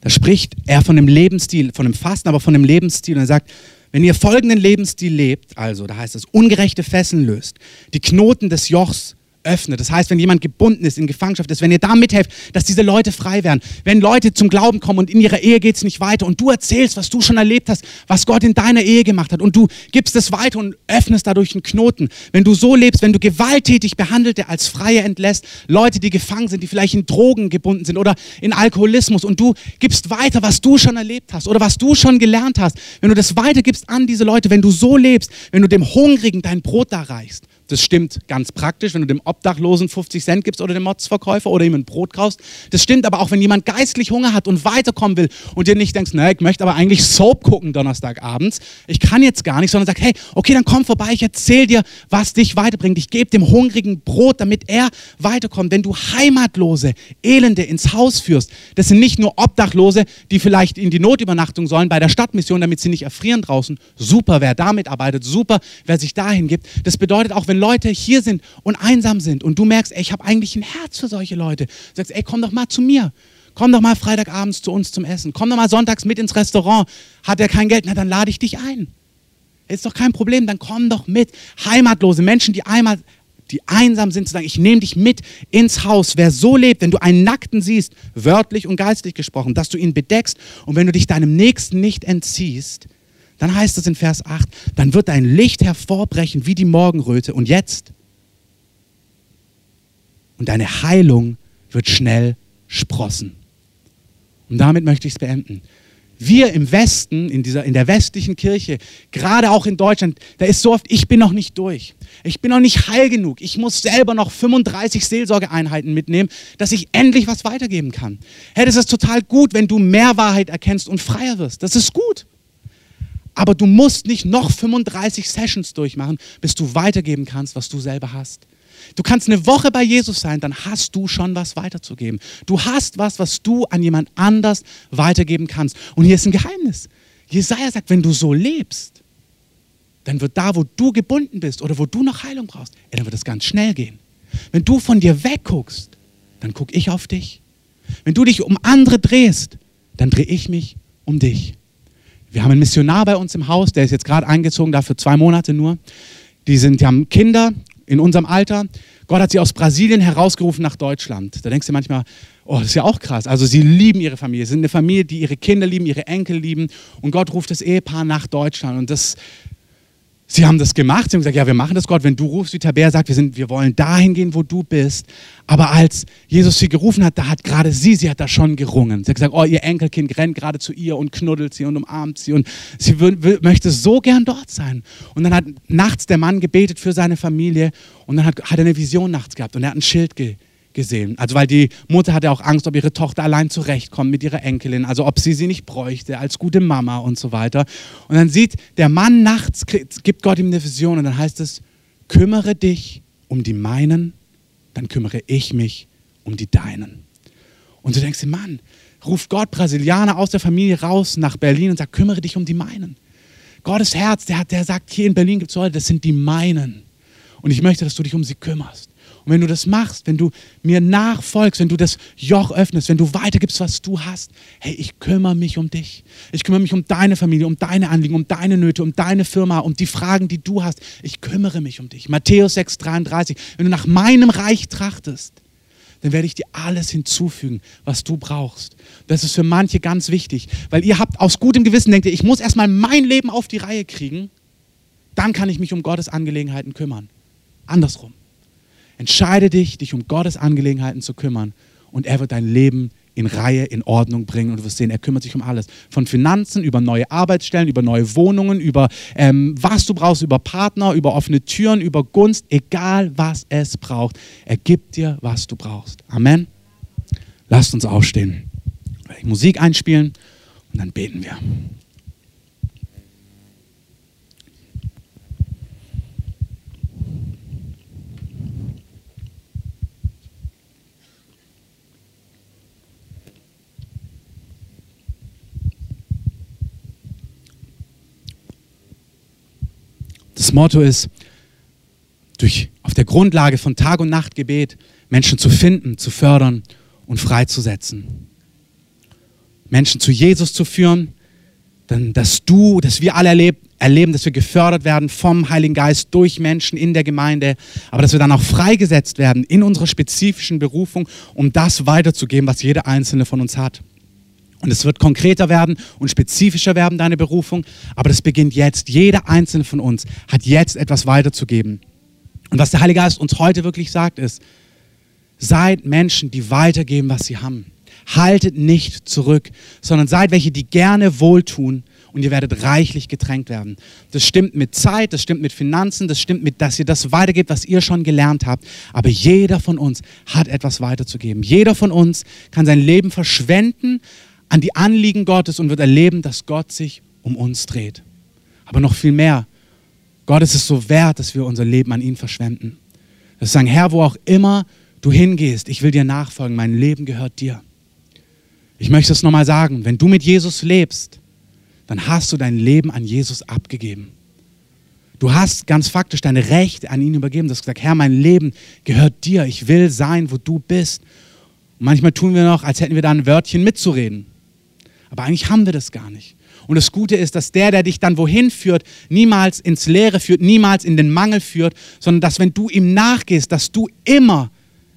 Da spricht er von dem Lebensstil, von dem Fasten, aber von dem Lebensstil. Und er sagt, wenn ihr folgenden Lebensstil lebt, also da heißt es, ungerechte Fesseln löst, die Knoten des Jochs öffnet. Das heißt, wenn jemand gebunden ist, in Gefangenschaft ist, wenn ihr da mithelft, dass diese Leute frei werden, wenn Leute zum Glauben kommen und in ihrer Ehe geht es nicht weiter und du erzählst, was du schon erlebt hast, was Gott in deiner Ehe gemacht hat und du gibst es weiter und öffnest dadurch einen Knoten. Wenn du so lebst, wenn du gewalttätig Behandelte als Freie entlässt, Leute, die gefangen sind, die vielleicht in Drogen gebunden sind oder in Alkoholismus und du gibst weiter, was du schon erlebt hast oder was du schon gelernt hast, wenn du das weitergibst an diese Leute, wenn du so lebst, wenn du dem Hungrigen dein Brot da reichst, das stimmt ganz praktisch, wenn du dem Obdachlosen 50 Cent gibst oder dem Motzverkäufer oder ihm ein Brot kaufst. Das stimmt aber auch, wenn jemand geistlich Hunger hat und weiterkommen will und dir nicht denkst, na, ich möchte aber eigentlich Soap gucken Donnerstagabends. Ich kann jetzt gar nicht, sondern sagst, hey, okay, dann komm vorbei, ich erzähle dir, was dich weiterbringt. Ich gebe dem Hungrigen Brot, damit er weiterkommt. Wenn du Heimatlose, Elende ins Haus führst, das sind nicht nur Obdachlose, die vielleicht in die Notübernachtung sollen bei der Stadtmission, damit sie nicht erfrieren draußen. Super, wer da mitarbeitet, super, wer sich dahin gibt. Das bedeutet auch, wenn Leute hier sind und einsam sind und du merkst, ey, ich habe eigentlich ein Herz für solche Leute, sagst, ey, komm doch mal zu mir. Komm doch mal Freitagabends zu uns zum Essen. Komm doch mal sonntags mit ins Restaurant. Hat er kein Geld? Na, dann lade ich dich ein. Ist doch kein Problem, dann komm doch mit. Heimatlose Menschen, die einmal die einsam sind, zu sagen, ich nehme dich mit ins Haus. Wer so lebt, wenn du einen Nackten siehst, wörtlich und geistlich gesprochen, dass du ihn bedeckst und wenn du dich deinem Nächsten nicht entziehst, dann heißt es in Vers 8, dann wird dein Licht hervorbrechen wie die Morgenröte und jetzt. Und deine Heilung wird schnell sprossen. Und damit möchte ich es beenden wir im Westen, in, dieser, in der westlichen Kirche, gerade auch in Deutschland, da ist so oft, ich bin noch nicht durch. Ich bin noch nicht heil genug. Ich muss selber noch 35 Seelsorgeeinheiten mitnehmen, dass ich endlich was weitergeben kann. Hey, das ist total gut, wenn du mehr Wahrheit erkennst und freier wirst. Das ist gut. Aber du musst nicht noch 35 Sessions durchmachen, bis du weitergeben kannst, was du selber hast. Du kannst eine Woche bei Jesus sein, dann hast du schon was weiterzugeben. Du hast was, was du an jemand anders weitergeben kannst. Und hier ist ein Geheimnis. Jesaja sagt, wenn du so lebst, dann wird da, wo du gebunden bist oder wo du noch Heilung brauchst, dann wird es ganz schnell gehen. Wenn du von dir wegguckst, dann gucke ich auf dich. Wenn du dich um andere drehst, dann drehe ich mich um dich. Wir haben einen Missionar bei uns im Haus, der ist jetzt gerade eingezogen, dafür zwei Monate nur. Die, sind, die haben Kinder in unserem Alter. Gott hat sie aus Brasilien herausgerufen nach Deutschland. Da denkst du manchmal, oh, das ist ja auch krass. Also sie lieben ihre Familie, sie sind eine Familie, die ihre Kinder lieben, ihre Enkel lieben. Und Gott ruft das Ehepaar nach Deutschland. Und das Sie haben das gemacht, sie haben gesagt, ja, wir machen das, Gott, wenn du rufst, wie Tabea sagt, wir, sind, wir wollen dahin gehen, wo du bist. Aber als Jesus sie gerufen hat, da hat gerade sie, sie hat da schon gerungen. Sie hat gesagt, oh, ihr Enkelkind rennt gerade zu ihr und knuddelt sie und umarmt sie und sie möchte so gern dort sein. Und dann hat nachts der Mann gebetet für seine Familie und dann hat, hat er eine Vision nachts gehabt und er hat ein Schild ge, gesehen. Also weil die Mutter hatte auch Angst, ob ihre Tochter allein zurechtkommt mit ihrer Enkelin, also ob sie sie nicht bräuchte als gute Mama und so weiter. Und dann sieht der Mann nachts, gibt Gott ihm eine Vision und dann heißt es, kümmere dich um die meinen, dann kümmere ich mich um die deinen. Und du denkst dir, Mann, ruft Gott Brasilianer aus der Familie raus nach Berlin und sagt, kümmere dich um die meinen. Gottes Herz, der, der sagt, hier in Berlin gibt es Leute, das sind die meinen. Und ich möchte, dass du dich um sie kümmerst. Und wenn du das machst, wenn du mir nachfolgst, wenn du das Joch öffnest, wenn du weitergibst, was du hast, hey, ich kümmere mich um dich. Ich kümmere mich um deine Familie, um deine Anliegen, um deine Nöte, um deine Firma, um die Fragen, die du hast. Ich kümmere mich um dich. Matthäus 6, 33. Wenn du nach meinem Reich trachtest, dann werde ich dir alles hinzufügen, was du brauchst. Das ist für manche ganz wichtig, weil ihr habt aus gutem Gewissen, denkt ihr, ich muss erstmal mein Leben auf die Reihe kriegen, dann kann ich mich um Gottes Angelegenheiten kümmern. Andersrum. Entscheide dich, dich um Gottes Angelegenheiten zu kümmern und er wird dein Leben in Reihe, in Ordnung bringen und du wirst sehen, er kümmert sich um alles. Von Finanzen, über neue Arbeitsstellen, über neue Wohnungen, über ähm, was du brauchst, über Partner, über offene Türen, über Gunst, egal was es braucht. Er gibt dir, was du brauchst. Amen. Lasst uns aufstehen, Musik einspielen und dann beten wir. Das Motto ist, durch, auf der Grundlage von Tag- und Nachtgebet Menschen zu finden, zu fördern und freizusetzen. Menschen zu Jesus zu führen, dann, dass du, dass wir alle erleben, erleben, dass wir gefördert werden vom Heiligen Geist durch Menschen in der Gemeinde, aber dass wir dann auch freigesetzt werden in unserer spezifischen Berufung, um das weiterzugeben, was jeder Einzelne von uns hat. Und es wird konkreter werden und spezifischer werden, deine Berufung. Aber das beginnt jetzt. Jeder einzelne von uns hat jetzt etwas weiterzugeben. Und was der Heilige Geist uns heute wirklich sagt, ist, seid Menschen, die weitergeben, was sie haben. Haltet nicht zurück, sondern seid welche, die gerne wohltun und ihr werdet reichlich getränkt werden. Das stimmt mit Zeit, das stimmt mit Finanzen, das stimmt mit, dass ihr das weitergebt, was ihr schon gelernt habt. Aber jeder von uns hat etwas weiterzugeben. Jeder von uns kann sein Leben verschwenden, an die Anliegen Gottes und wird erleben, dass Gott sich um uns dreht. Aber noch viel mehr, Gott ist es so wert, dass wir unser Leben an ihn verschwenden. Dass wir sagen, Herr, wo auch immer du hingehst, ich will dir nachfolgen, mein Leben gehört dir. Ich möchte es nochmal sagen, wenn du mit Jesus lebst, dann hast du dein Leben an Jesus abgegeben. Du hast ganz faktisch deine Rechte an ihn übergeben. Du hast gesagt, Herr, mein Leben gehört dir. Ich will sein, wo du bist. Und manchmal tun wir noch, als hätten wir da ein Wörtchen mitzureden. Aber eigentlich haben wir das gar nicht. Und das Gute ist, dass der, der dich dann wohin führt, niemals ins Leere führt, niemals in den Mangel führt, sondern dass wenn du ihm nachgehst, dass du immer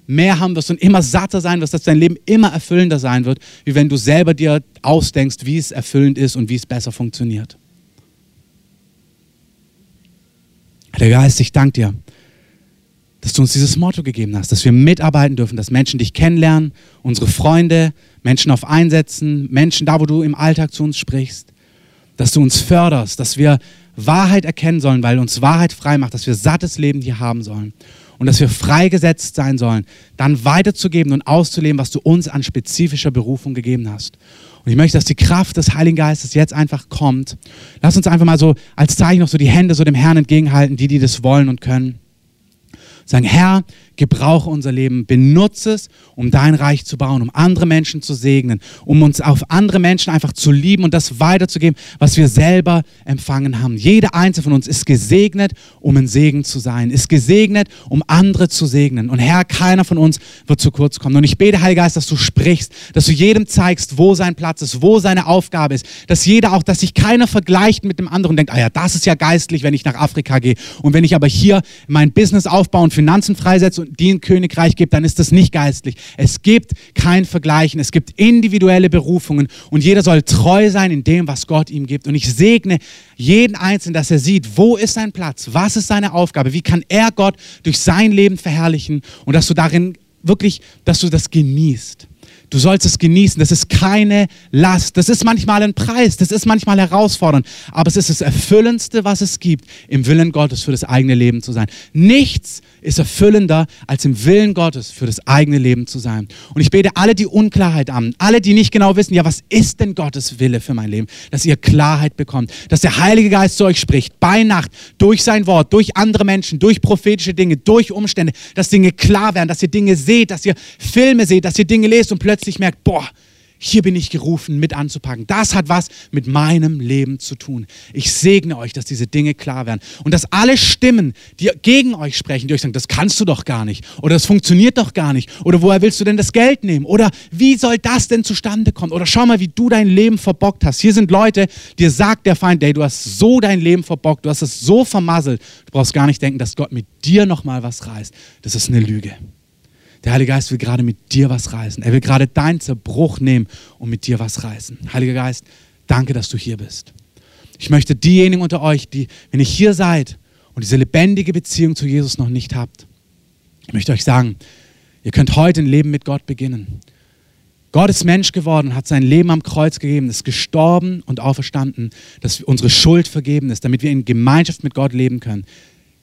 mehr haben wirst und immer satter sein wirst, dass dein Leben immer erfüllender sein wird, wie wenn du selber dir ausdenkst, wie es erfüllend ist und wie es besser funktioniert. Der Geist, ich danke dir, dass du uns dieses Motto gegeben hast, dass wir mitarbeiten dürfen, dass Menschen dich kennenlernen, unsere Freunde, Menschen auf Einsätzen, Menschen da, wo du im Alltag zu uns sprichst, dass du uns förderst, dass wir Wahrheit erkennen sollen, weil uns Wahrheit frei macht, dass wir sattes Leben hier haben sollen und dass wir freigesetzt sein sollen, dann weiterzugeben und auszuleben, was du uns an spezifischer Berufung gegeben hast. Und ich möchte, dass die Kraft des Heiligen Geistes jetzt einfach kommt. Lass uns einfach mal so als Zeichen noch so die Hände so dem Herrn entgegenhalten, die, die das wollen und können. Sagen, Herr, gebrauche unser Leben, benutze es, um dein Reich zu bauen, um andere Menschen zu segnen, um uns auf andere Menschen einfach zu lieben und das weiterzugeben, was wir selber empfangen haben. Jeder einzelne von uns ist gesegnet, um ein Segen zu sein, ist gesegnet, um andere zu segnen. Und Herr, keiner von uns wird zu kurz kommen. Und ich bete, Heiliger Geist, dass du sprichst, dass du jedem zeigst, wo sein Platz ist, wo seine Aufgabe ist, dass jeder auch, dass sich keiner vergleicht mit dem anderen und denkt, ah ja, das ist ja geistlich, wenn ich nach Afrika gehe. Und wenn ich aber hier mein Business aufbaue und Finanzen freisetze die Königreich gibt, dann ist das nicht geistlich. Es gibt kein Vergleichen. Es gibt individuelle Berufungen und jeder soll treu sein in dem, was Gott ihm gibt. Und ich segne jeden Einzelnen, dass er sieht, wo ist sein Platz, was ist seine Aufgabe, wie kann er Gott durch sein Leben verherrlichen und dass du darin wirklich, dass du das genießt. Du sollst es genießen. Das ist keine Last. Das ist manchmal ein Preis. Das ist manchmal herausfordernd. Aber es ist das Erfüllendste, was es gibt, im Willen Gottes für das eigene Leben zu sein. Nichts ist erfüllender, als im Willen Gottes für das eigene Leben zu sein. Und ich bete alle die Unklarheit an, alle, die nicht genau wissen, ja, was ist denn Gottes Wille für mein Leben, dass ihr Klarheit bekommt, dass der Heilige Geist zu euch spricht, bei Nacht, durch sein Wort, durch andere Menschen, durch prophetische Dinge, durch Umstände, dass Dinge klar werden, dass ihr Dinge seht, dass ihr Filme seht, dass ihr Dinge lest und plötzlich merkt, boah, hier bin ich gerufen, mit anzupacken. Das hat was mit meinem Leben zu tun. Ich segne euch, dass diese Dinge klar werden. Und dass alle Stimmen, die gegen euch sprechen, die euch sagen, das kannst du doch gar nicht. Oder das funktioniert doch gar nicht. Oder woher willst du denn das Geld nehmen? Oder wie soll das denn zustande kommen? Oder schau mal, wie du dein Leben verbockt hast. Hier sind Leute, dir sagt der Feind, ey, du hast so dein Leben verbockt, du hast es so vermasselt. Du brauchst gar nicht denken, dass Gott mit dir nochmal was reißt. Das ist eine Lüge. Der Heilige Geist will gerade mit dir was reißen. Er will gerade deinen Zerbruch nehmen und mit dir was reißen. Heiliger Geist, danke, dass du hier bist. Ich möchte diejenigen unter euch, die, wenn ihr hier seid und diese lebendige Beziehung zu Jesus noch nicht habt, ich möchte euch sagen, ihr könnt heute ein Leben mit Gott beginnen. Gott ist Mensch geworden, hat sein Leben am Kreuz gegeben, ist gestorben und auferstanden, dass unsere Schuld vergeben ist, damit wir in Gemeinschaft mit Gott leben können.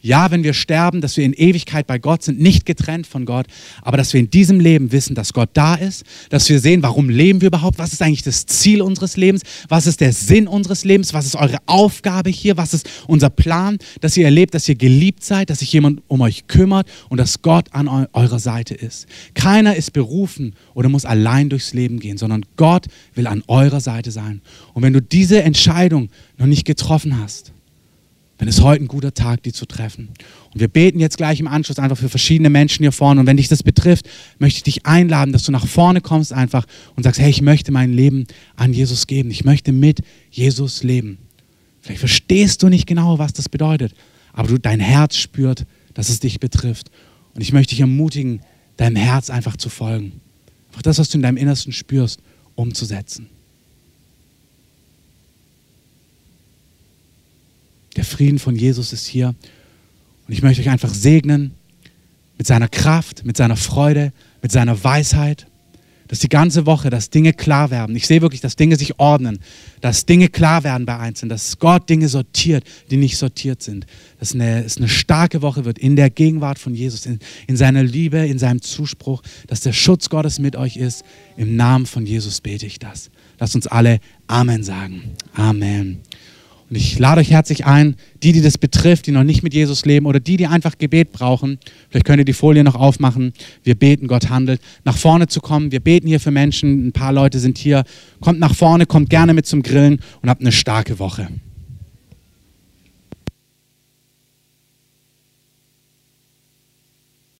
Ja, wenn wir sterben, dass wir in Ewigkeit bei Gott sind, nicht getrennt von Gott, aber dass wir in diesem Leben wissen, dass Gott da ist, dass wir sehen, warum leben wir überhaupt, was ist eigentlich das Ziel unseres Lebens, was ist der Sinn unseres Lebens, was ist eure Aufgabe hier, was ist unser Plan, dass ihr erlebt, dass ihr geliebt seid, dass sich jemand um euch kümmert und dass Gott an eurer Seite ist. Keiner ist berufen oder muss allein durchs Leben gehen, sondern Gott will an eurer Seite sein. Und wenn du diese Entscheidung noch nicht getroffen hast, dann ist heute ein guter Tag, die zu treffen. Und wir beten jetzt gleich im Anschluss einfach für verschiedene Menschen hier vorne. Und wenn dich das betrifft, möchte ich dich einladen, dass du nach vorne kommst einfach und sagst, hey, ich möchte mein Leben an Jesus geben. Ich möchte mit Jesus leben. Vielleicht verstehst du nicht genau, was das bedeutet, aber du, dein Herz spürt, dass es dich betrifft. Und ich möchte dich ermutigen, deinem Herz einfach zu folgen. Einfach das, was du in deinem Innersten spürst, umzusetzen. Der Frieden von Jesus ist hier. Und ich möchte euch einfach segnen mit seiner Kraft, mit seiner Freude, mit seiner Weisheit, dass die ganze Woche, dass Dinge klar werden. Ich sehe wirklich, dass Dinge sich ordnen, dass Dinge klar werden bei Einzelnen, dass Gott Dinge sortiert, die nicht sortiert sind. Dass eine, es eine starke Woche wird in der Gegenwart von Jesus, in, in seiner Liebe, in seinem Zuspruch, dass der Schutz Gottes mit euch ist. Im Namen von Jesus bete ich das. Lasst uns alle Amen sagen. Amen. Und ich lade euch herzlich ein, die, die das betrifft, die noch nicht mit Jesus leben oder die, die einfach Gebet brauchen, vielleicht könnt ihr die Folie noch aufmachen, wir beten, Gott handelt, nach vorne zu kommen. Wir beten hier für Menschen, ein paar Leute sind hier. Kommt nach vorne, kommt gerne mit zum Grillen und habt eine starke Woche.